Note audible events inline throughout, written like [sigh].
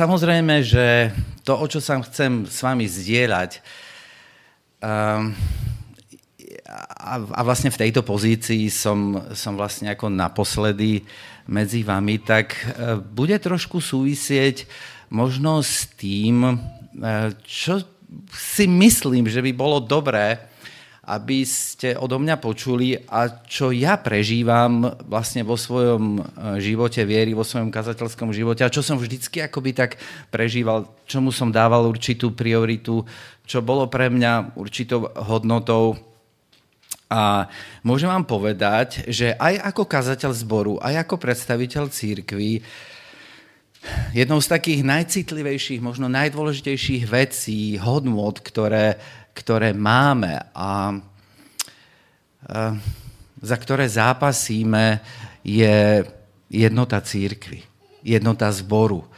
samozrejme, že to, o čo sa chcem s vami zdieľať, um, a, a vlastne v tejto pozícii som, som vlastne ako naposledy medzi vami, tak uh, bude trošku súvisieť možno s tým, uh, čo si myslím, že by bolo dobré aby ste odo mňa počuli a čo ja prežívam vlastne vo svojom e, živote viery, vo svojom kazateľskom živote a čo som vždycky akoby tak prežíval, čomu som dával určitú prioritu, čo bolo pre mňa určitou hodnotou. A môžem vám povedať, že aj ako kazateľ zboru, aj ako predstaviteľ církvy, jednou z takých najcitlivejších, možno najdôležitejších vecí, hodnot, ktoré ktoré máme a za ktoré zápasíme, je jednota církvy, jednota zboru.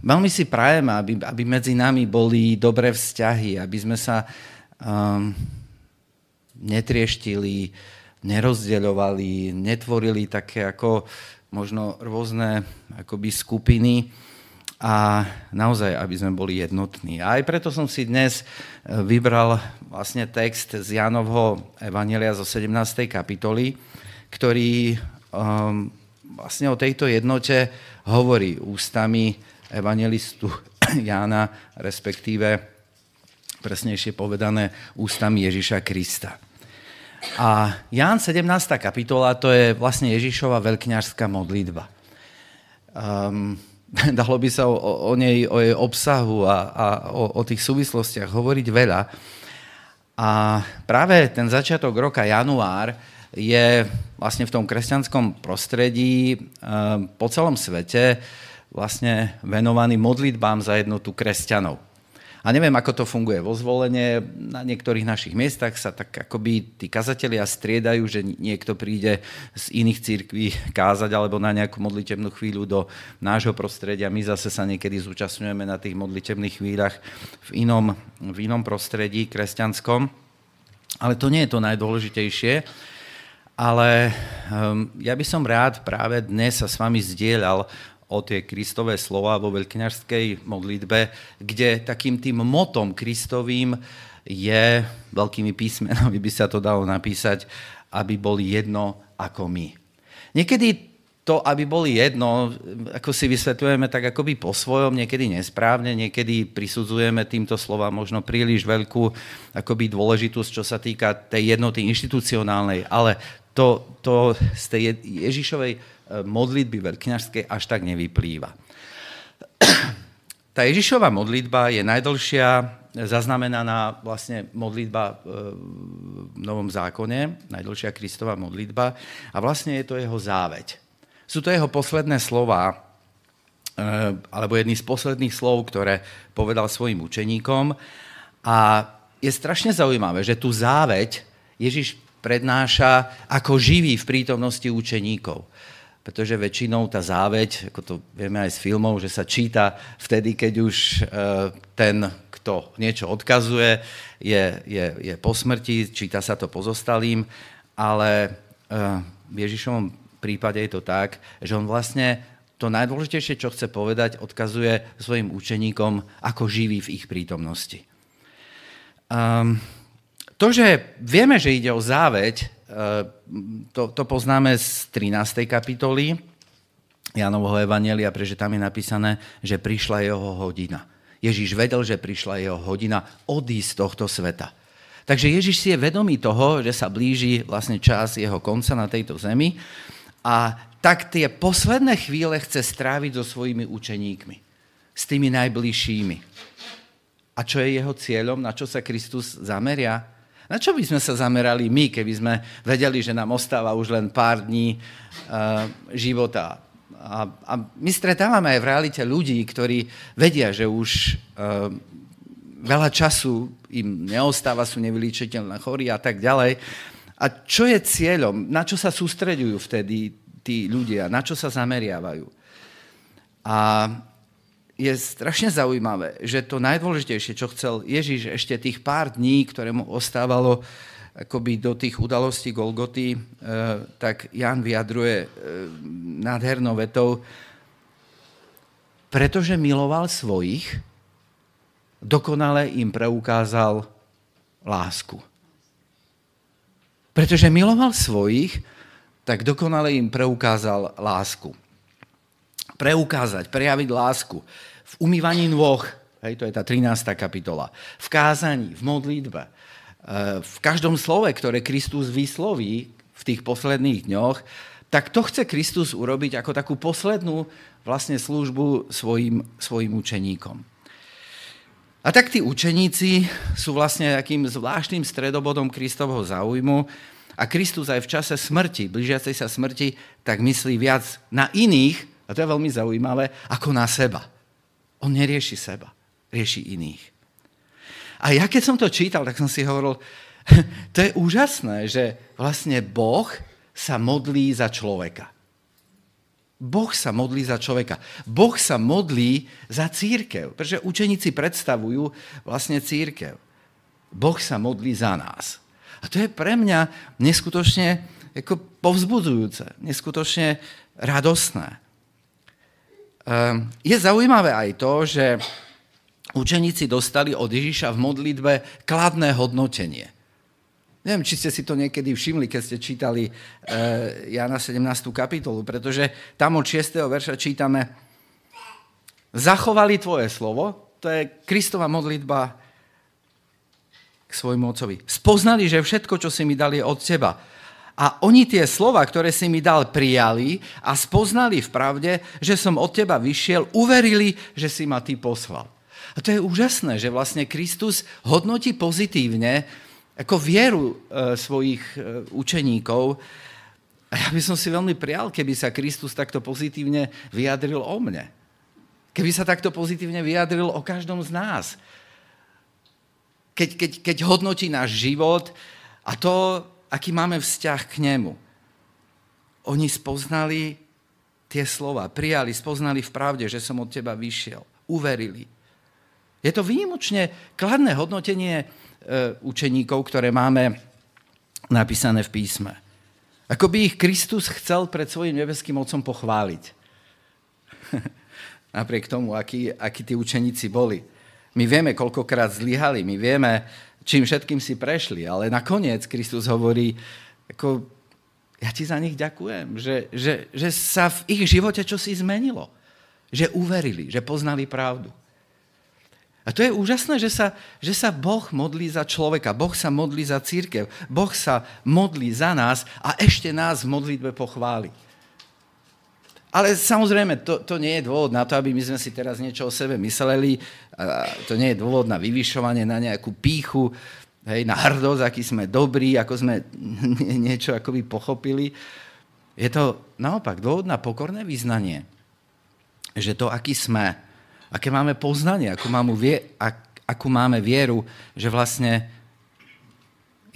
Veľmi si prajem, aby, aby medzi nami boli dobré vzťahy, aby sme sa um, netrieštili, nerozdeľovali, netvorili také ako možno rôzne akoby skupiny, a naozaj, aby sme boli jednotní. A aj preto som si dnes e, vybral vlastne text z Jánovho Evangelia zo 17. kapitoly, ktorý um, vlastne o tejto jednote hovorí ústami evangelistu [clears throat] Jána, respektíve presnejšie povedané ústami Ježiša Krista. A Ján 17. kapitola to je vlastne Ježišova veľkňažská modlitba. Um, [laughs] dalo by sa o, o nej, o jej obsahu a, a o, o tých súvislostiach hovoriť veľa. A práve ten začiatok roka, január, je vlastne v tom kresťanskom prostredí eh, po celom svete vlastne venovaný modlitbám za jednotu kresťanov. A neviem, ako to funguje vo zvolenie. Na niektorých našich miestach sa tak akoby tí kazatelia striedajú, že niekto príde z iných církví kázať alebo na nejakú modlitebnú chvíľu do nášho prostredia. My zase sa niekedy zúčastňujeme na tých modlitebných chvíľach v inom, v inom prostredí kresťanskom. Ale to nie je to najdôležitejšie. Ale um, ja by som rád práve dnes sa s vami zdieľal o tie Kristové slova vo veľkňažskej modlitbe, kde takým tým motom Kristovým je, veľkými písmenami by sa to dalo napísať, aby boli jedno ako my. Niekedy to, aby boli jedno, ako si vysvetľujeme tak akoby po svojom, niekedy nesprávne, niekedy prisudzujeme týmto slovám možno príliš veľkú akoby dôležitosť, čo sa týka tej jednoty inštitucionálnej, ale to, to z tej Ježišovej modlitby veľkňažskej až tak nevyplýva. [clears throat] Tá Ježišova modlitba je najdlhšia zaznamenaná vlastne modlitba e, v Novom zákone, najdlhšia Kristova modlitba a vlastne je to jeho záveď. Sú to jeho posledné slova, e, alebo jedný z posledných slov, ktoré povedal svojim učeníkom. A je strašne zaujímavé, že tu záveď Ježiš prednáša ako živý v prítomnosti učeníkov pretože väčšinou tá záveď, ako to vieme aj z filmov, že sa číta vtedy, keď už e, ten, kto niečo odkazuje, je, je, je po smrti, číta sa to pozostalým, ale e, v Ježišovom prípade je to tak, že on vlastne to najdôležitejšie, čo chce povedať, odkazuje svojim učeníkom ako živý v ich prítomnosti. Um, to, že vieme, že ide o záveď, to, to poznáme z 13. kapitoly Janovho Evanelia, pretože tam je napísané, že prišla jeho hodina. Ježiš vedel, že prišla jeho hodina odísť z tohto sveta. Takže Ježiš si je vedomý toho, že sa blíži vlastne čas jeho konca na tejto zemi a tak tie posledné chvíle chce stráviť so svojimi učeníkmi, s tými najbližšími. A čo je jeho cieľom, na čo sa Kristus zameria? Na čo by sme sa zamerali my, keby sme vedeli, že nám ostáva už len pár dní uh, života? A, a my stretávame aj v realite ľudí, ktorí vedia, že už uh, veľa času im neostáva, sú nevyličiteľné chorí a tak ďalej. A čo je cieľom? Na čo sa sústreďujú vtedy tí ľudia? Na čo sa zameriavajú? A je strašne zaujímavé, že to najdôležitejšie, čo chcel Ježiš ešte tých pár dní, ktoré mu ostávalo akoby do tých udalostí Golgoty, e, tak Jan vyjadruje e, nádhernou vetou, pretože miloval svojich, dokonale im preukázal lásku. Pretože miloval svojich, tak dokonale im preukázal lásku. Preukázať, prejaviť lásku v umývaní nôh, hej, to je tá 13. kapitola, v kázaní, v modlitbe, eh, v každom slove, ktoré Kristus vysloví v tých posledných dňoch, tak to chce Kristus urobiť ako takú poslednú vlastne službu svojim, svojim učeníkom. A tak tí učeníci sú vlastne takým zvláštnym stredobodom Kristovho záujmu a Kristus aj v čase smrti, blížiacej sa smrti, tak myslí viac na iných, a to je veľmi zaujímavé, ako na seba. On nerieši seba, rieši iných. A ja keď som to čítal, tak som si hovoril, [laughs] to je úžasné, že vlastne Boh sa modlí za človeka. Boh sa modlí za človeka. Boh sa modlí za církev, pretože učeníci predstavujú vlastne církev. Boh sa modlí za nás. A to je pre mňa neskutočne ako povzbudzujúce, neskutočne radostné. Ehm, je zaujímavé aj to, že učeníci dostali od Ježiša v modlitbe kladné hodnotenie. Neviem, či ste si to niekedy všimli, keď ste čítali uh, Jana 17. kapitolu, pretože tam od 6. verša čítame Zachovali tvoje slovo, to je Kristova modlitba k svojmu otcovi. Spoznali, že všetko, čo si mi dali, od teba. A oni tie slova, ktoré si mi dal, prijali a spoznali v pravde, že som od teba vyšiel, uverili, že si ma ty poslal. A to je úžasné, že vlastne Kristus hodnotí pozitívne ako vieru e, svojich e, učeníkov. A ja by som si veľmi prial, keby sa Kristus takto pozitívne vyjadril o mne. Keby sa takto pozitívne vyjadril o každom z nás. Keď, keď, keď hodnotí náš život a to, aký máme vzťah k nemu. Oni spoznali tie slova, prijali, spoznali v pravde, že som od teba vyšiel. Uverili. Je to výnimočne kladné hodnotenie E, učeníkov, ktoré máme napísané v písme. Ako by ich Kristus chcel pred svojim nebeským Otcom pochváliť. [laughs] Napriek tomu, akí, akí tí učeníci boli. My vieme, koľkokrát zlyhali, my vieme, čím všetkým si prešli, ale nakoniec Kristus hovorí, ako, ja ti za nich ďakujem, že, že, že sa v ich živote čosi zmenilo. Že uverili, že poznali pravdu. A to je úžasné, že sa, že sa Boh modlí za človeka, Boh sa modlí za církev, Boh sa modlí za nás a ešte nás v modlitbe pochváli. Ale samozrejme, to, to nie je dôvod na to, aby my sme si teraz niečo o sebe mysleli. To nie je dôvod na vyvyšovanie, na nejakú píchu, hej, na hrdosť, aký sme dobrí, ako sme niečo akoby pochopili. Je to naopak dôvod na pokorné vyznanie, že to, aký sme, aké máme poznanie, akú máme, vie, ak, akú máme vieru, že vlastne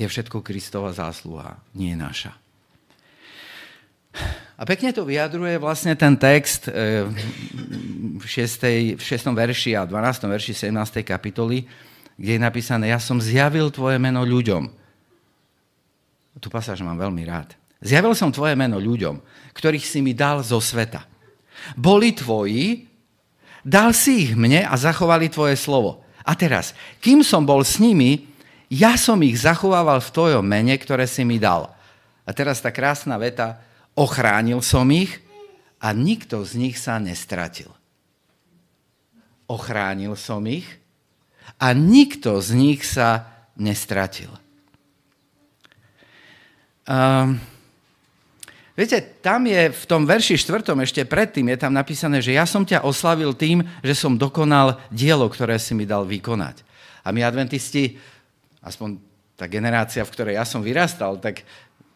je všetko Kristova zásluha, nie naša. A pekne to vyjadruje vlastne ten text eh, v 6. v 6. verši a 12. verši 17. kapitoly, kde je napísané, ja som zjavil tvoje meno ľuďom. Tu pasáž mám veľmi rád. Zjavil som tvoje meno ľuďom, ktorých si mi dal zo sveta. Boli tvoji Dal si ich mne a zachovali tvoje slovo. A teraz, kým som bol s nimi, ja som ich zachovával v tvojom mene, ktoré si mi dal. A teraz tá krásna veta, ochránil som ich a nikto z nich sa nestratil. Ochránil som ich a nikto z nich sa nestratil. Um, Viete, tam je v tom verši štvrtom ešte predtým, je tam napísané, že ja som ťa oslavil tým, že som dokonal dielo, ktoré si mi dal vykonať. A my adventisti, aspoň tá generácia, v ktorej ja som vyrastal, tak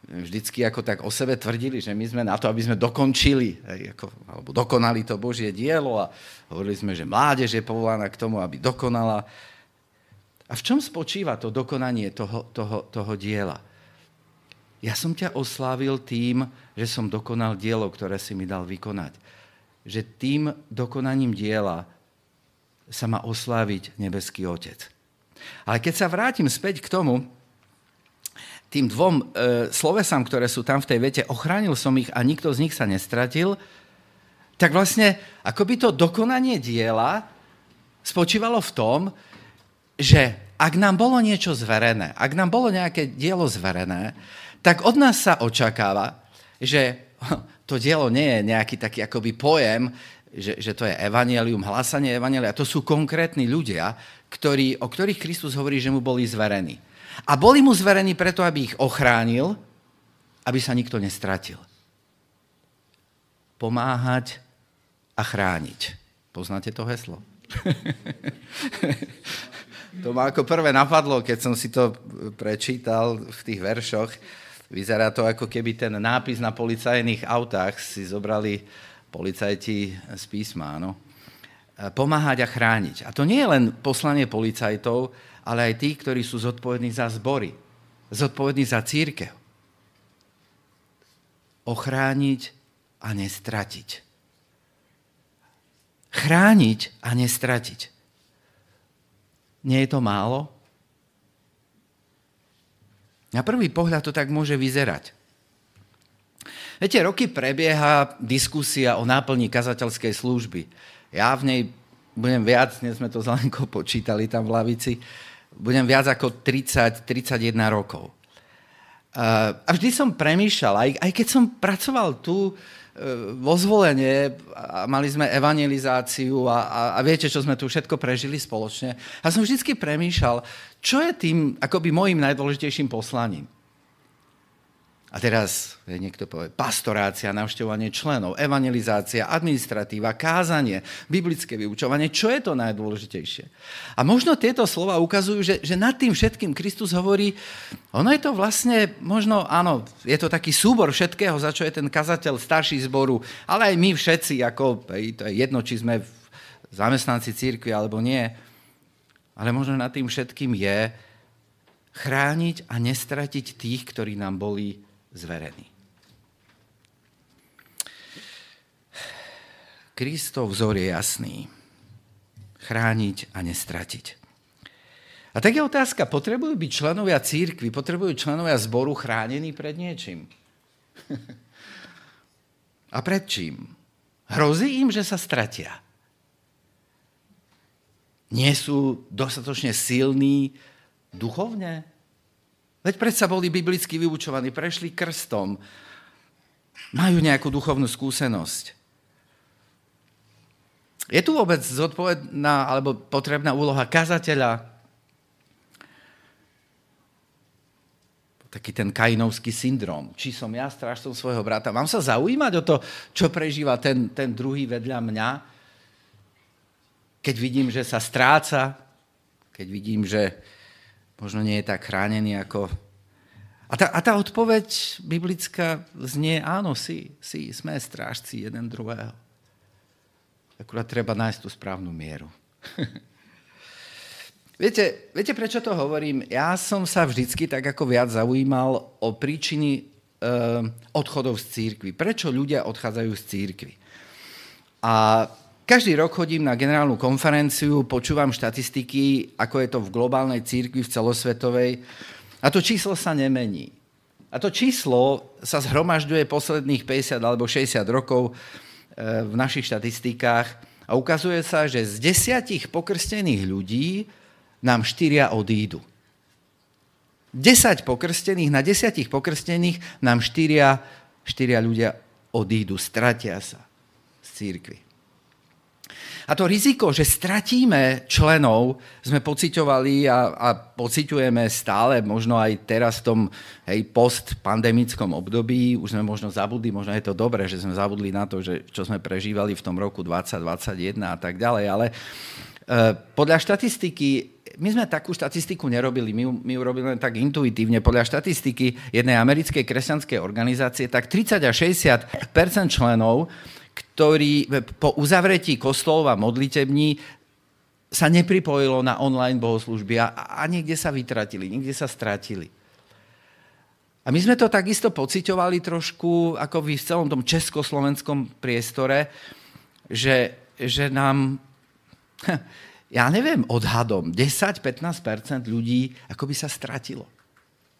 vždycky ako tak o sebe tvrdili, že my sme na to, aby sme dokončili, ako, alebo dokonali to Božie dielo a hovorili sme, že mládež je povolaná k tomu, aby dokonala. A v čom spočíva to dokonanie toho, toho, toho diela? Ja som ťa oslávil tým, že som dokonal dielo, ktoré si mi dal vykonať. Že tým dokonaním diela sa má osláviť nebeský Otec. Ale keď sa vrátim späť k tomu, tým dvom e, slovesám, ktoré sú tam v tej vete, ochránil som ich a nikto z nich sa nestratil, tak vlastne akoby to dokonanie diela spočívalo v tom, že ak nám bolo niečo zverené, ak nám bolo nejaké dielo zverené, tak od nás sa očakáva, že [laughs] to dielo nie je nejaký taký akoby pojem, že, že to je evanelium, hlasanie evanelia. To sú konkrétni ľudia, ktorí, o ktorých Kristus hovorí, že mu boli zverení. A boli mu zverení preto, aby ich ochránil, aby sa nikto nestratil. Pomáhať a chrániť. Poznáte to heslo? [laughs] to ma ako prvé napadlo, keď som si to prečítal v tých veršoch. Vyzerá to ako keby ten nápis na policajných autách si zobrali policajti z písma. No. Pomáhať a chrániť. A to nie je len poslanie policajtov, ale aj tí, ktorí sú zodpovední za zbory, zodpovední za církev. Ochrániť a nestratiť chrániť a nestratiť. Nie je to málo? Na prvý pohľad to tak môže vyzerať. Viete, roky prebieha diskusia o náplni kazateľskej služby. Ja v nej budem viac, dnes sme to [laughs] Lenkou počítali tam v lavici, budem viac ako 30-31 rokov. A vždy som premýšľal, aj, aj keď som pracoval tu, vo zvolenie a mali sme evangelizáciu a, a, a viete, čo sme tu všetko prežili spoločne. A som vždy premýšľal, čo je tým akoby môjim najdôležitejším poslaním. A teraz niekto povie, pastorácia, navštevovanie členov, evangelizácia, administratíva, kázanie, biblické vyučovanie, čo je to najdôležitejšie? A možno tieto slova ukazujú, že, že nad tým všetkým Kristus hovorí, ono je to vlastne, možno áno, je to taký súbor všetkého, za čo je ten kazateľ starší zboru, ale aj my všetci, ako, to je jedno, či sme zamestnanci církvy alebo nie, ale možno nad tým všetkým je chrániť a nestratiť tých, ktorí nám boli zverený. Kristov vzor je jasný. Chrániť a nestratiť. A tak je otázka, potrebujú byť členovia církvy, potrebujú členovia zboru chránení pred niečím? [laughs] a pred čím? Hrozí im, že sa stratia. Nie sú dostatočne silní duchovne? Veď predsa boli biblicky vyučovaní, prešli krstom, majú nejakú duchovnú skúsenosť. Je tu vôbec zodpovedná alebo potrebná úloha kazateľa? Taký ten kainovský syndrom. Či som ja strážcom svojho brata? Mám sa zaujímať o to, čo prežíva ten, ten druhý vedľa mňa? Keď vidím, že sa stráca, keď vidím, že možno nie je tak chránený ako... A tá, a tá odpoveď biblická znie, áno, si, si, sme strážci jeden druhého. Akurát treba nájsť tú správnu mieru. [laughs] viete, viete, prečo to hovorím? Ja som sa vždycky tak ako viac zaujímal o príčiny e, odchodov z církvy. Prečo ľudia odchádzajú z církvy? A každý rok chodím na generálnu konferenciu, počúvam štatistiky, ako je to v globálnej církvi, v celosvetovej, a to číslo sa nemení. A to číslo sa zhromažďuje posledných 50 alebo 60 rokov e, v našich štatistikách a ukazuje sa, že z desiatich pokrstených ľudí nám štyria odídu. 10 pokrstených, na desiatich pokrstených nám štyria, štyria ľudia odídu, stratia sa z církvy. A to riziko, že stratíme členov, sme pociťovali a, a pociťujeme stále, možno aj teraz v tom hej, post-pandemickom období, už sme možno zabudli, možno je to dobré, že sme zabudli na to, že, čo sme prežívali v tom roku 2021 a tak ďalej, ale e, podľa štatistiky my sme takú štatistiku nerobili, my, my ju robíme tak intuitívne. Podľa štatistiky jednej americkej kresťanskej organizácie, tak 30 až 60 členov ktorý po uzavretí kostolov a modlitební sa nepripojilo na online bohoslužby a, a niekde sa vytratili, niekde sa stratili. A my sme to takisto pociťovali trošku ako v celom tom československom priestore, že, že nám, [laughs] ja neviem, odhadom 10-15% ľudí akoby sa stratilo,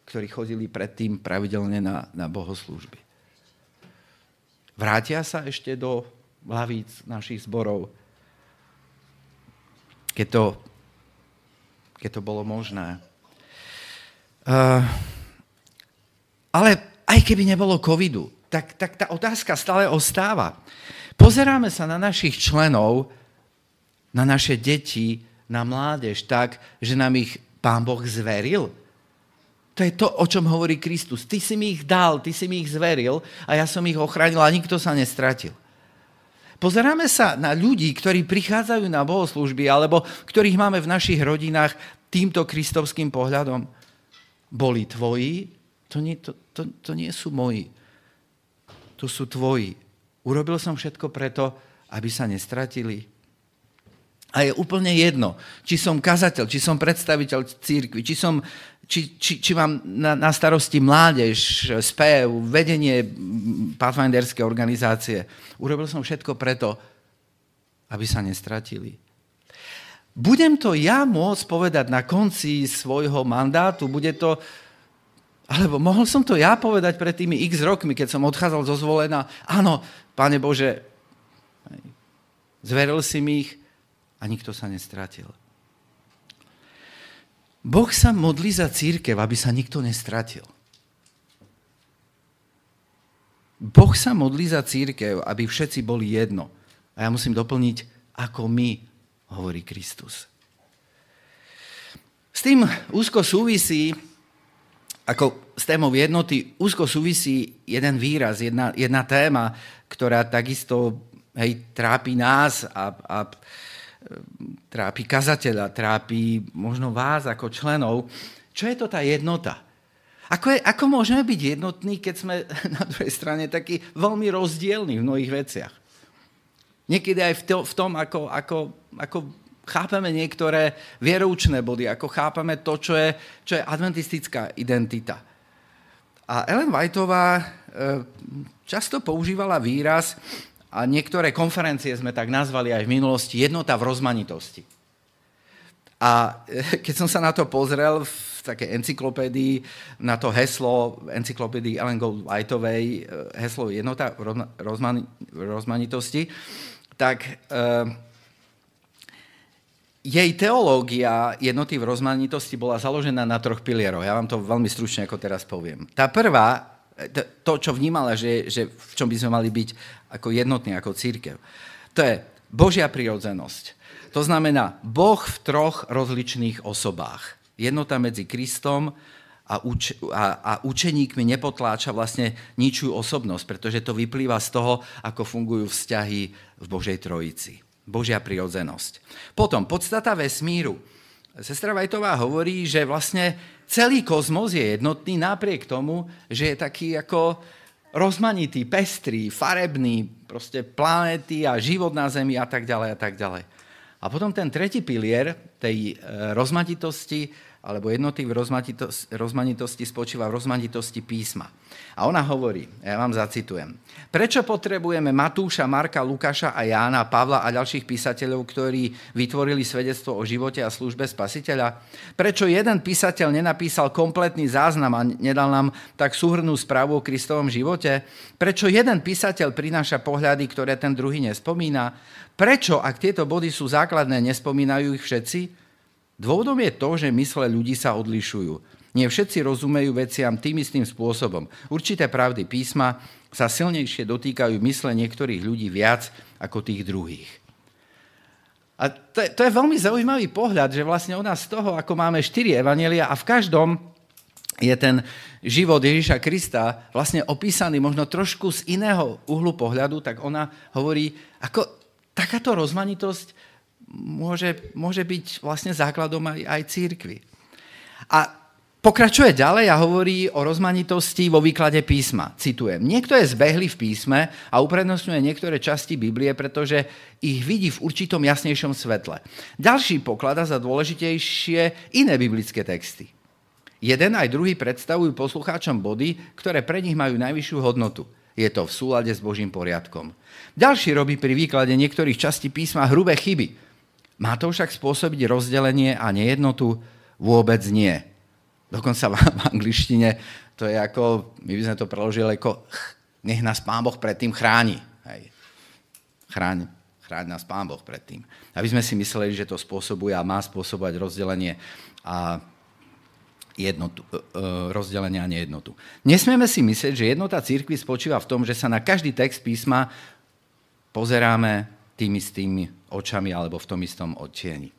ktorí chodili predtým pravidelne na, na bohoslužby. Vrátia sa ešte do hlavíc našich zborov, keď to, keď to bolo možné. Uh, ale aj keby nebolo covidu, tak, tak tá otázka stále ostáva. Pozeráme sa na našich členov, na naše deti, na mládež tak, že nám ich Pán Boh zveril. To je to, o čom hovorí Kristus. Ty si mi ich dal, ty si mi ich zveril a ja som ich ochránil a nikto sa nestratil. Pozeráme sa na ľudí, ktorí prichádzajú na bohoslužby alebo ktorých máme v našich rodinách týmto kristovským pohľadom. Boli tvoji, to nie, to, to, to nie sú moji. To sú tvoji. Urobil som všetko preto, aby sa nestratili. A je úplne jedno, či som kazateľ, či som predstaviteľ církvy, či, som, či, či, či mám na, na starosti mládež, spev, vedenie pathfinderskej organizácie. Urobil som všetko preto, aby sa nestratili. Budem to ja môcť povedať na konci svojho mandátu? Bude to... Alebo mohol som to ja povedať pred tými x rokmi, keď som odchádzal zo zvolená? Áno, Pane Bože, zveril si mi ich, a nikto sa nestratil. Boh sa modlí za církev, aby sa nikto nestratil. Boh sa modlí za církev, aby všetci boli jedno. A ja musím doplniť, ako my, hovorí Kristus. S tým úzko súvisí, ako s témou jednoty, úzko súvisí jeden výraz, jedna, jedna téma, ktorá takisto hej, trápi nás a, a trápi kazateľa, trápi možno vás ako členov. Čo je to tá jednota? Ako, je, ako môžeme byť jednotní, keď sme [laughs] na druhej strane takí veľmi rozdielní v mnohých veciach? Niekedy aj v, to, v tom, ako, ako, ako chápeme niektoré vieroučné body, ako chápeme to, čo je, čo je adventistická identita. A Ellen Whiteová e, často používala výraz, a niektoré konferencie sme tak nazvali aj v minulosti jednota v rozmanitosti. A eh, [laughs] keď som sa na to pozrel v takej encyklopédii, na to heslo encyklopédii Ellen Gold Whiteovej, eh, heslo jednota v rozmanitosti, tak uh, jej teológia jednoty v rozmanitosti bola založená na troch pilieroch. Ja vám to veľmi stručne ako teraz poviem. Tá prvá to, čo vnímala, že, že v čom by sme mali byť ako jednotní, ako církev. To je Božia prirodzenosť. To znamená Boh v troch rozličných osobách. Jednota medzi Kristom a, uč- a, a učeníkmi nepotláča vlastne ničiu osobnosť, pretože to vyplýva z toho, ako fungujú vzťahy v Božej Trojici. Božia prirodzenosť. Potom podstata vesmíru. Sestra Vajtová hovorí, že vlastne celý kozmos je jednotný napriek tomu, že je taký ako rozmanitý, pestrý, farebný, proste planéty a život na Zemi a tak ďalej a tak ďalej. A potom ten tretí pilier tej e, rozmanitosti alebo jednoty v rozmanitosti, spočíva v rozmanitosti písma. A ona hovorí, ja vám zacitujem, prečo potrebujeme Matúša, Marka, Lukáša a Jána, Pavla a ďalších písateľov, ktorí vytvorili svedectvo o živote a službe spasiteľa? Prečo jeden písateľ nenapísal kompletný záznam a nedal nám tak súhrnú správu o Kristovom živote? Prečo jeden písateľ prináša pohľady, ktoré ten druhý nespomína? Prečo, ak tieto body sú základné, nespomínajú ich všetci? Dôvodom je to, že mysle ľudí sa odlišujú. Nie všetci rozumejú veciam tým istým spôsobom. Určité pravdy písma sa silnejšie dotýkajú mysle niektorých ľudí viac ako tých druhých. A to je, to je veľmi zaujímavý pohľad, že vlastne ona z toho, ako máme štyri evanelia a v každom je ten život Ježiša Krista vlastne opísaný možno trošku z iného uhlu pohľadu, tak ona hovorí, ako takáto rozmanitosť môže, môže byť vlastne základom aj, aj církvy. A pokračuje ďalej a hovorí o rozmanitosti vo výklade písma. Citujem. Niekto je zbehlý v písme a uprednostňuje niektoré časti Biblie, pretože ich vidí v určitom jasnejšom svetle. Ďalší poklada za dôležitejšie iné biblické texty. Jeden aj druhý predstavujú poslucháčom body, ktoré pre nich majú najvyššiu hodnotu. Je to v súlade s Božím poriadkom. Ďalší robí pri výklade niektorých častí písma hrubé chyby, má to však spôsobiť rozdelenie a nejednotu? Vôbec nie. Dokonca v angličtine to je ako, my by sme to preložili ako nech nás Pán Boh predtým chráni. Hej. Chráň, chráň nás Pán Boh pred tým. Aby sme si mysleli, že to spôsobuje a má spôsobovať rozdelenie a jednotu, e, e, rozdelenie a nejednotu. Nesmieme si myslieť, že jednota církvy spočíva v tom, že sa na každý text písma pozeráme tými istými očami alebo v tom istom odtieni.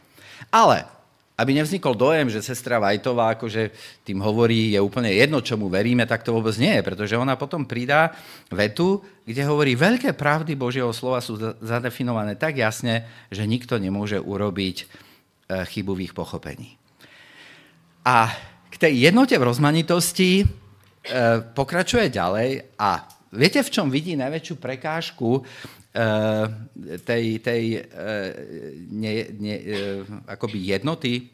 Ale aby nevznikol dojem, že sestra Vajtová akože tým hovorí, je úplne jedno, čomu veríme, tak to vôbec nie je, pretože ona potom pridá vetu, kde hovorí, veľké pravdy Božieho slova sú zadefinované tak jasne, že nikto nemôže urobiť e, chybu v ich pochopení. A k tej jednote v rozmanitosti e, pokračuje ďalej a viete, v čom vidí najväčšiu prekážku Eh, tej, tej eh, ne, ne, eh, akoby jednoty,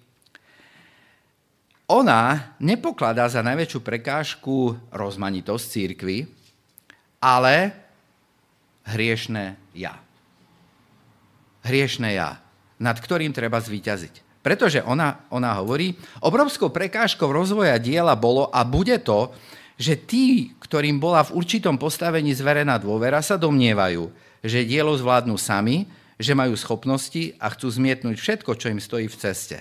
ona nepokladá za najväčšiu prekážku rozmanitosť církvy, ale hriešné ja. Hriešné ja, nad ktorým treba zvíťaziť. Pretože ona, ona hovorí, obrovskou prekážkou rozvoja diela bolo a bude to, že tí, ktorým bola v určitom postavení zverená dôvera, sa domnievajú, že dielo zvládnu sami, že majú schopnosti a chcú zmietnúť všetko, čo im stojí v ceste.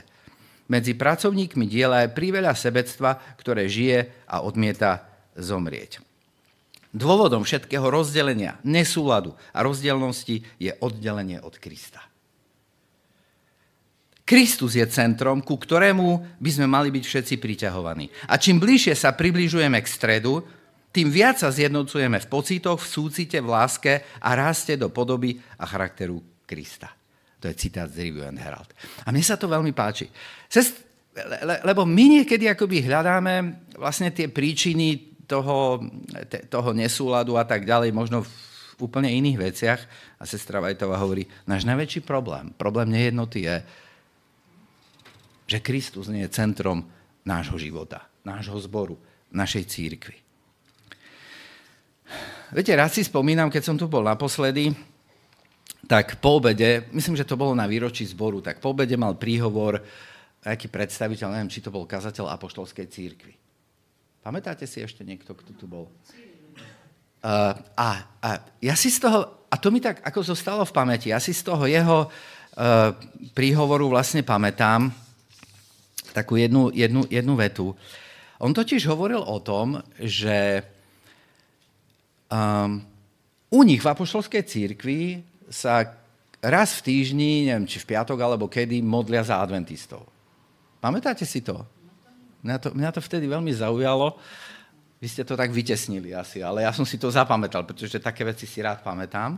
Medzi pracovníkmi diela je priveľa sebectva, ktoré žije a odmieta zomrieť. Dôvodom všetkého rozdelenia, nesúladu a rozdielnosti je oddelenie od Krista. Kristus je centrom, ku ktorému by sme mali byť všetci priťahovaní. A čím bližšie sa približujeme k stredu, tým viac sa zjednocujeme v pocitoch, v súcite, v láske a raste do podoby a charakteru Krista. To je citát z Review and Herald. A mne sa to veľmi páči. Cest, le, lebo my niekedy akoby hľadáme vlastne tie príčiny toho, te, toho nesúladu a tak ďalej, možno v úplne iných veciach. A sestra Vajtová hovorí, náš najväčší problém, problém nejednoty je, že Kristus nie je centrom nášho života, nášho zboru, našej církvy. Viete, raz si spomínam, keď som tu bol naposledy, tak po obede, myslím, že to bolo na výročí zboru, tak po obede mal príhovor aký predstaviteľ, neviem, či to bol kazateľ apoštolskej církvy. Pamätáte si ešte niekto, kto tu bol? Uh, a, a ja si z toho, a to mi tak ako zostalo v pamäti, ja si z toho jeho uh, príhovoru vlastne pamätám takú jednu, jednu, jednu vetu. On totiž hovoril o tom, že Um, u nich v apoštolskej církvi sa raz v týždni, neviem, či v piatok alebo kedy, modlia za adventistov. Pamätáte si to? Mňa to, mňa to vtedy veľmi zaujalo. Vy ste to tak vytesnili asi, ale ja som si to zapamätal, pretože také veci si rád pamätám.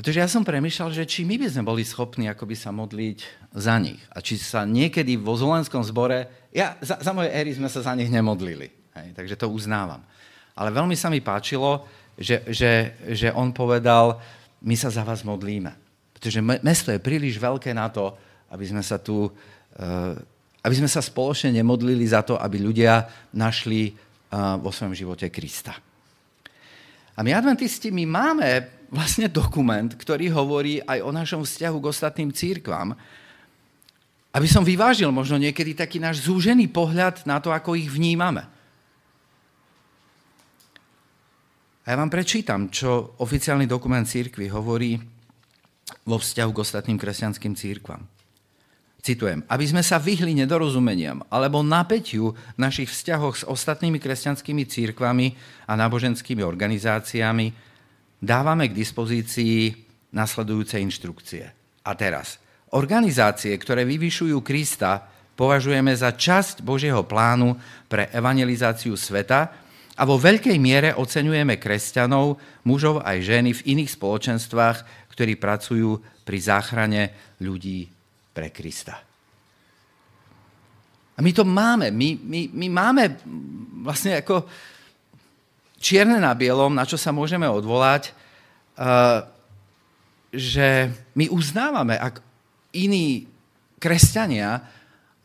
Pretože ja som premyšľal, že či my by sme boli schopní akoby sa modliť za nich. A či sa niekedy vo Zolenskom zbore, ja, za, za moje éry sme sa za nich nemodlili. Hej, takže to uznávam. Ale veľmi sa mi páčilo, že, že, že on povedal, my sa za vás modlíme. Pretože mesto je príliš veľké na to, aby sme sa tu, eh, aby sme sa spoločne nemodlili za to, aby ľudia našli eh, vo svojom živote Krista. A my adventisti, my máme vlastne dokument, ktorý hovorí aj o našom vzťahu k ostatným církvam, aby som vyvážil možno niekedy taký náš zúžený pohľad na to, ako ich vnímame. A ja vám prečítam, čo oficiálny dokument církvy hovorí vo vzťahu k ostatným kresťanským církvam. Citujem, aby sme sa vyhli nedorozumeniam alebo napätiu v našich vzťahoch s ostatnými kresťanskými církvami a náboženskými organizáciami, dávame k dispozícii nasledujúce inštrukcie. A teraz, organizácie, ktoré vyvyšujú Krista, považujeme za časť Božieho plánu pre evangelizáciu sveta, a vo veľkej miere oceňujeme kresťanov, mužov aj ženy v iných spoločenstvách, ktorí pracujú pri záchrane ľudí pre Krista. A my to máme. My, my, my máme vlastne ako čierne na bielom, na čo sa môžeme odvolať, uh, že my uznávame, ak iní kresťania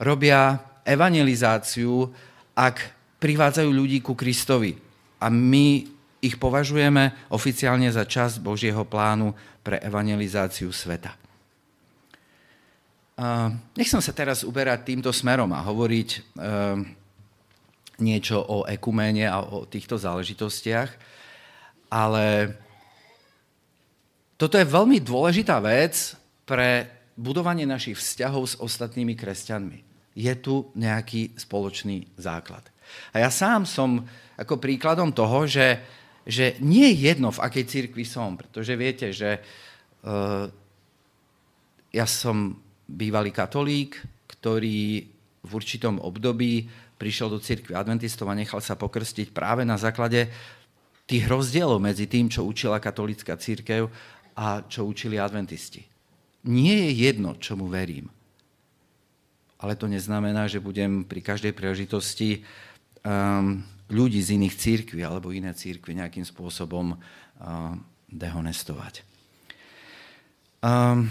robia evangelizáciu, ak privádzajú ľudí ku Kristovi. A my ich považujeme oficiálne za časť Božieho plánu pre evangelizáciu sveta. Nechcem sa teraz uberať týmto smerom a hovoriť e, niečo o ekuméne a o týchto záležitostiach, ale toto je veľmi dôležitá vec pre budovanie našich vzťahov s ostatnými kresťanmi. Je tu nejaký spoločný základ. A ja sám som ako príkladom toho, že, že nie je jedno, v akej cirkvi som, pretože viete, že uh, ja som bývalý katolík, ktorý v určitom období prišiel do cirkvi adventistov a nechal sa pokrstiť práve na základe tých rozdielov medzi tým, čo učila katolická církev a čo učili adventisti. Nie je jedno, čomu verím. Ale to neznamená, že budem pri každej príležitosti um, ľudí z iných církví alebo iné církvy nejakým spôsobom uh, dehonestovať. Um,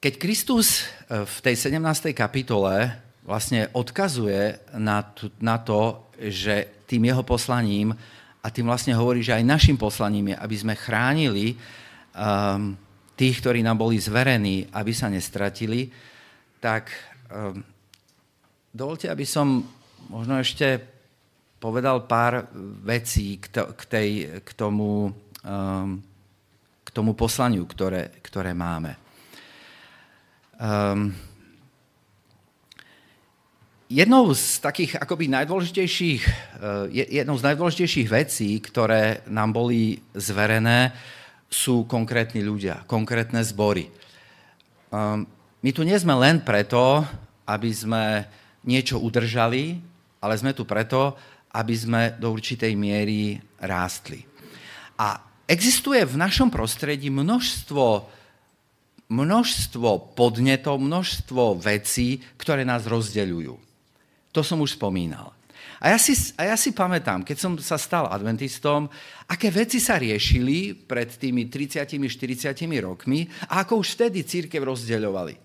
keď Kristus uh, v tej 17. kapitole vlastne odkazuje na, na to, že tým jeho poslaním a tým vlastne hovorí, že aj našim poslaním je, aby sme chránili um, tých, ktorí nám boli zverení, aby sa nestratili, tak um, dovolte, aby som možno ešte povedal pár vecí k, to, k, tej, k, tomu, um, k tomu poslaniu, ktoré, ktoré máme. Um, Jednou z takých akoby najdôležitejších, eh, jednou z najdôležitejších vecí, ktoré nám boli zverené, sú konkrétni ľudia, konkrétne zbory. Ehm, my tu nie sme len preto, aby sme niečo udržali, ale sme tu preto, aby sme do určitej miery rástli. A existuje v našom prostredí množstvo, množstvo podnetov, množstvo vecí, ktoré nás rozdeľujú. To som už spomínal. A ja, si, a ja si pamätám, keď som sa stal adventistom, aké veci sa riešili pred tými 30-40 rokmi a ako už vtedy církev rozdeľovali.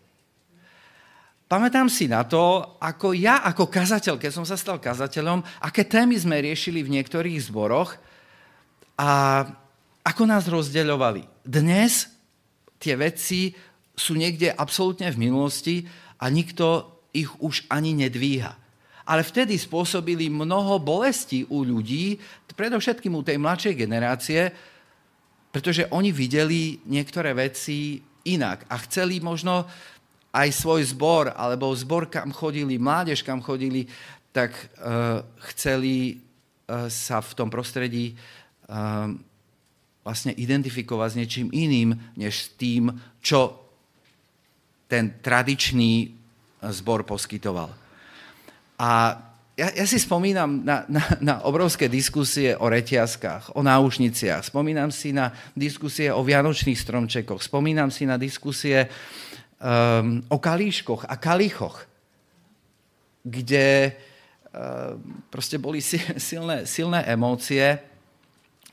Pamätám si na to, ako ja ako kazateľ, keď som sa stal kazateľom, aké témy sme riešili v niektorých zboroch a ako nás rozdeľovali. Dnes tie veci sú niekde absolútne v minulosti a nikto ich už ani nedvíha. Ale vtedy spôsobili mnoho bolesti u ľudí, predovšetkým u tej mladšej generácie, pretože oni videli niektoré veci inak a chceli možno aj svoj zbor, alebo zbor, kam chodili, mládež, kam chodili, tak uh, chceli uh, sa v tom prostredí uh, vlastne identifikovať s niečím iným, než s tým, čo ten tradičný zbor poskytoval. A ja, ja si spomínam na, na, na obrovské diskusie o reťazkách, o náušniciach, spomínam si na diskusie o vianočných stromčekoch, spomínam si na diskusie um, o kalíškoch a kalichoch, kde um, proste boli [laughs] silné, silné emócie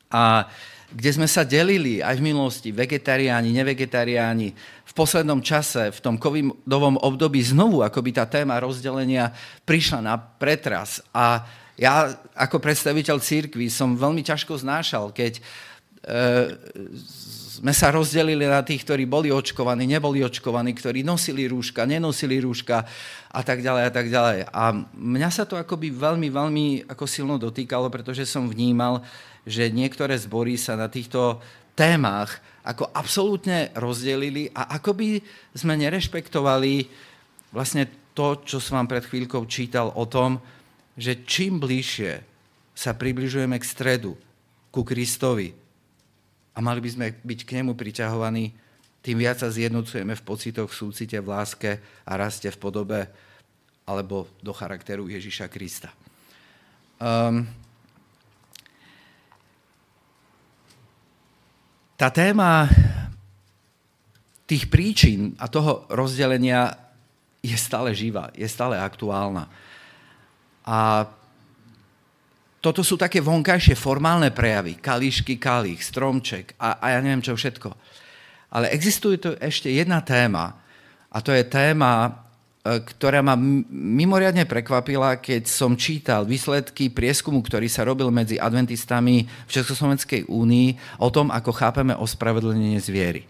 a kde sme sa delili aj v minulosti, vegetariáni, nevegetariáni, v poslednom čase, v tom covidovom období znovu akoby tá téma rozdelenia prišla na pretras. A ja ako predstaviteľ církvy som veľmi ťažko znášal, keď e, sme sa rozdelili na tých, ktorí boli očkovaní, neboli očkovaní, ktorí nosili rúška, nenosili rúška a tak ďalej a tak ďalej. A mňa sa to akoby veľmi, veľmi ako silno dotýkalo, pretože som vnímal, že niektoré zbory sa na týchto témach ako absolútne rozdelili a ako by sme nerešpektovali vlastne to, čo som vám pred chvíľkou čítal o tom, že čím bližšie sa približujeme k stredu, ku Kristovi a mali by sme byť k nemu priťahovaní, tým viac sa zjednocujeme v pocitoch, v súcite, v láske a raste v podobe alebo do charakteru Ježiša Krista. Um, tá téma tých príčin a toho rozdelenia je stále živá, je stále aktuálna. A toto sú také vonkajšie formálne prejavy. Kališky, kalich, stromček a, a ja neviem čo všetko. Ale existuje tu ešte jedna téma a to je téma, ktorá ma mimoriadne prekvapila, keď som čítal výsledky prieskumu, ktorý sa robil medzi adventistami v Československej únii o tom, ako chápeme ospravedlnenie zviery.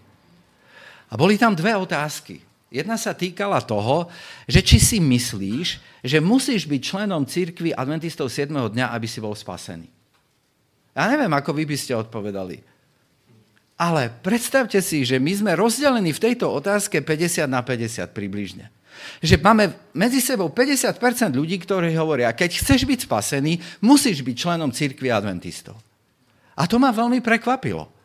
A boli tam dve otázky. Jedna sa týkala toho, že či si myslíš, že musíš byť členom církvy adventistov 7. dňa, aby si bol spasený. Ja neviem, ako vy by ste odpovedali. Ale predstavte si, že my sme rozdelení v tejto otázke 50 na 50 približne. Že máme medzi sebou 50% ľudí, ktorí hovoria, keď chceš byť spasený, musíš byť členom církvy adventistov. A to ma veľmi prekvapilo.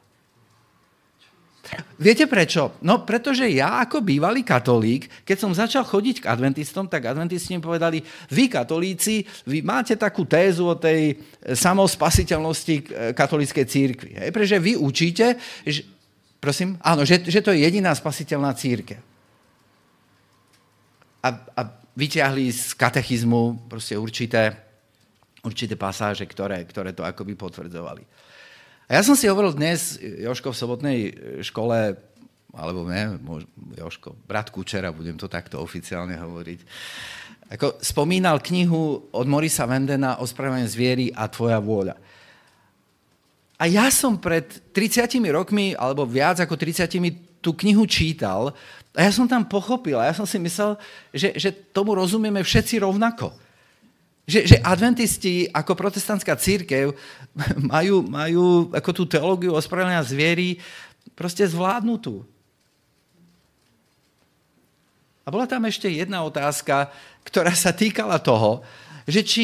Viete prečo? No pretože ja ako bývalý katolík, keď som začal chodiť k adventistom, tak adventisti mi povedali, vy katolíci, vy máte takú tézu o tej samospasiteľnosti katolíckej církvy. Hej? Pretože vy učíte, že, prosím, áno, že, že to je jediná spasiteľná církev. A, a vyťahli z katechizmu proste určité, určité pasáže, ktoré, ktoré to akoby potvrdzovali. A ja som si hovoril dnes, Joško, v sobotnej škole, alebo ne, Joško, brat Kučera, budem to takto oficiálne hovoriť, ako spomínal knihu od Morisa Vendena o správanie zviery a tvoja vôľa. A ja som pred 30 rokmi, alebo viac ako 30 tú knihu čítal a ja som tam pochopil a ja som si myslel, že, že tomu rozumieme všetci rovnako. Že, že adventisti ako protestantská církev [laughs] majú, majú ako tú teológiu ospravedlenia zviery proste zvládnutú. A bola tam ešte jedna otázka, ktorá sa týkala toho, že či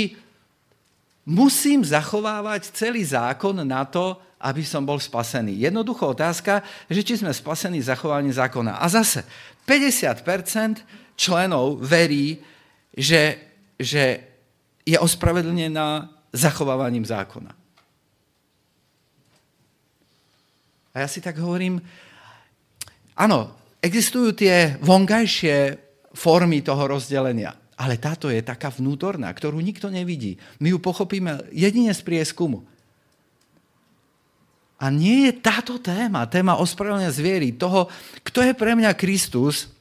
musím zachovávať celý zákon na to, aby som bol spasený. Jednoduchá otázka, že či sme spasení zachovaním zákona. A zase 50% členov verí, že, že je ospravedlnená zachovávaním zákona. A ja si tak hovorím, áno, existujú tie vonkajšie formy toho rozdelenia, ale táto je taká vnútorná, ktorú nikto nevidí. My ju pochopíme jedine z prieskumu. A nie je táto téma, téma ospravedlenia zviery, toho, kto je pre mňa Kristus,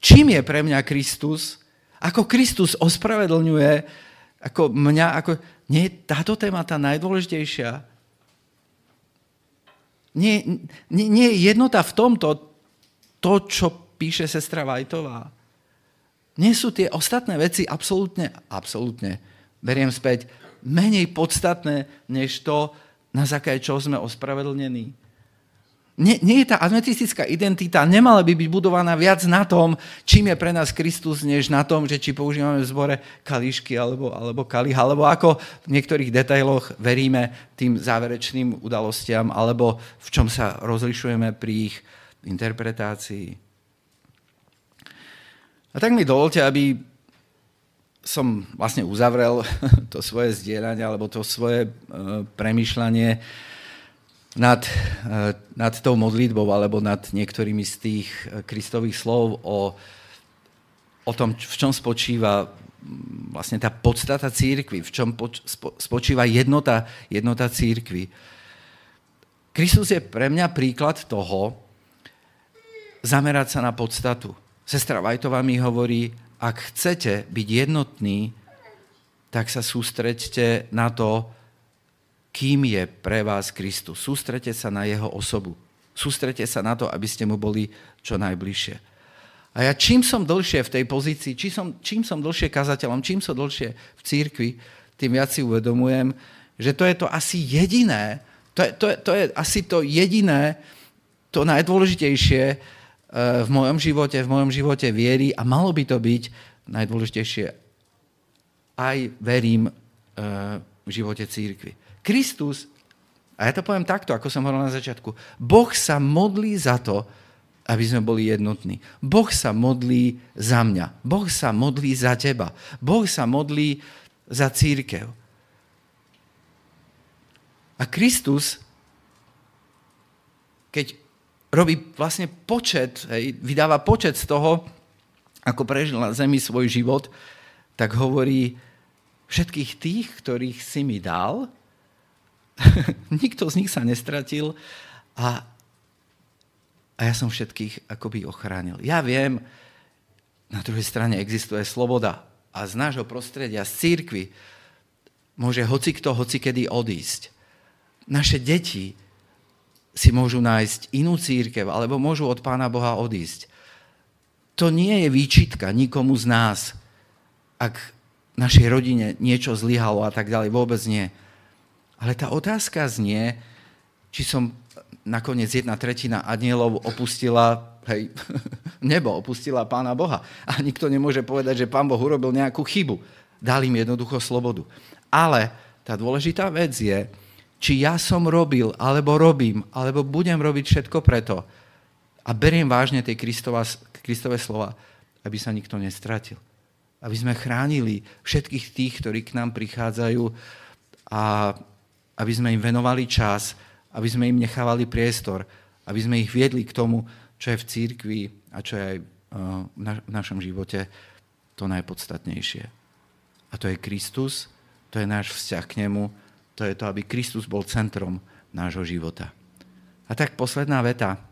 čím je pre mňa Kristus, ako Kristus ospravedlňuje ako mňa, ako... Nie je táto téma tá najdôležitejšia? Nie, nie, nie je jednota v tomto to, čo píše sestra Vajtová. Nie sú tie ostatné veci absolútne, absolútne, beriem späť, menej podstatné, než to, na základe čoho sme ospravedlnení nie, nie je tá adventistická identita, nemala by byť budovaná viac na tom, čím je pre nás Kristus, než na tom, že či používame v zbore kališky alebo, alebo kaliha, alebo ako v niektorých detailoch veríme tým záverečným udalostiam, alebo v čom sa rozlišujeme pri ich interpretácii. A tak mi dovolte, aby som vlastne uzavrel [laughs] to svoje zdieľanie alebo to svoje e, premyšľanie nad, eh, nad tou modlitbou alebo nad niektorými z tých eh, kristových slov o, o tom, v čom spočíva vlastne tá podstata církvy, v čom spočíva jednota, jednota církvy. Kristus je pre mňa príklad toho, zamerať sa na podstatu. Sestra Vajtová mi hovorí, ak chcete byť jednotní, tak sa sústreďte na to, kým je pre vás Kristus. Sústrete sa na jeho osobu. Sústrete sa na to, aby ste mu boli čo najbližšie. A ja čím som dlhšie v tej pozícii, čím som, čím som dlhšie kazateľom, čím som dlhšie v církvi, tým viac si uvedomujem, že to je to asi jediné, to je, to je, to je asi to jediné, to najdôležitejšie v mojom živote, v mojom živote viery a malo by to byť najdôležitejšie aj verím eh, v živote církvy. Kristus, a ja to poviem takto, ako som hovoril na začiatku, Boh sa modlí za to, aby sme boli jednotní. Boh sa modlí za mňa. Boh sa modlí za teba. Boh sa modlí za církev. A Kristus, keď robí vlastne počet, hej, vydáva počet z toho, ako prežil na zemi svoj život, tak hovorí, všetkých tých, ktorých si mi dal, [laughs] Nikto z nich sa nestratil a, a ja som všetkých akoby ochránil. Ja viem, na druhej strane existuje sloboda a z nášho prostredia, z církvy, môže hoci kto, hoci kedy odísť. Naše deti si môžu nájsť inú církev, alebo môžu od Pána Boha odísť. To nie je výčitka nikomu z nás, ak našej rodine niečo zlyhalo a tak ďalej. Vôbec nie Ale tá otázka znie, či som nakoniec jedna tretina anielov opustila hej, [laughs] nebo, opustila Pána Boha. A nikto nemôže povedať, že Pán Boh urobil nejakú chybu. Dal im jednoducho slobodu. Ale tá dôležitá vec je, či ja som robil, alebo robím, alebo budem robiť všetko preto a beriem vážne tie Kristova, Kristové slova, aby sa nikto nestratil. Aby sme chránili všetkých tých, ktorí k nám prichádzajú a aby sme im venovali čas, aby sme im nechávali priestor, aby sme ich viedli k tomu, čo je v církvi a čo je aj uh, v našom živote to najpodstatnejšie. A to je Kristus, to je náš vzťah k nemu, to je to, aby Kristus bol centrom nášho života. A tak posledná veta.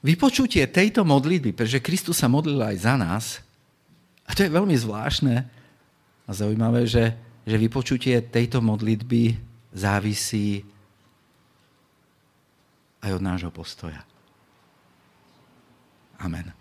Vypočutie tejto modlitby, pretože Kristus sa modlil aj za nás, a to je veľmi zvláštne a zaujímavé, že, že vypočutie tejto modlitby závisí aj od nášho postoja. Amen.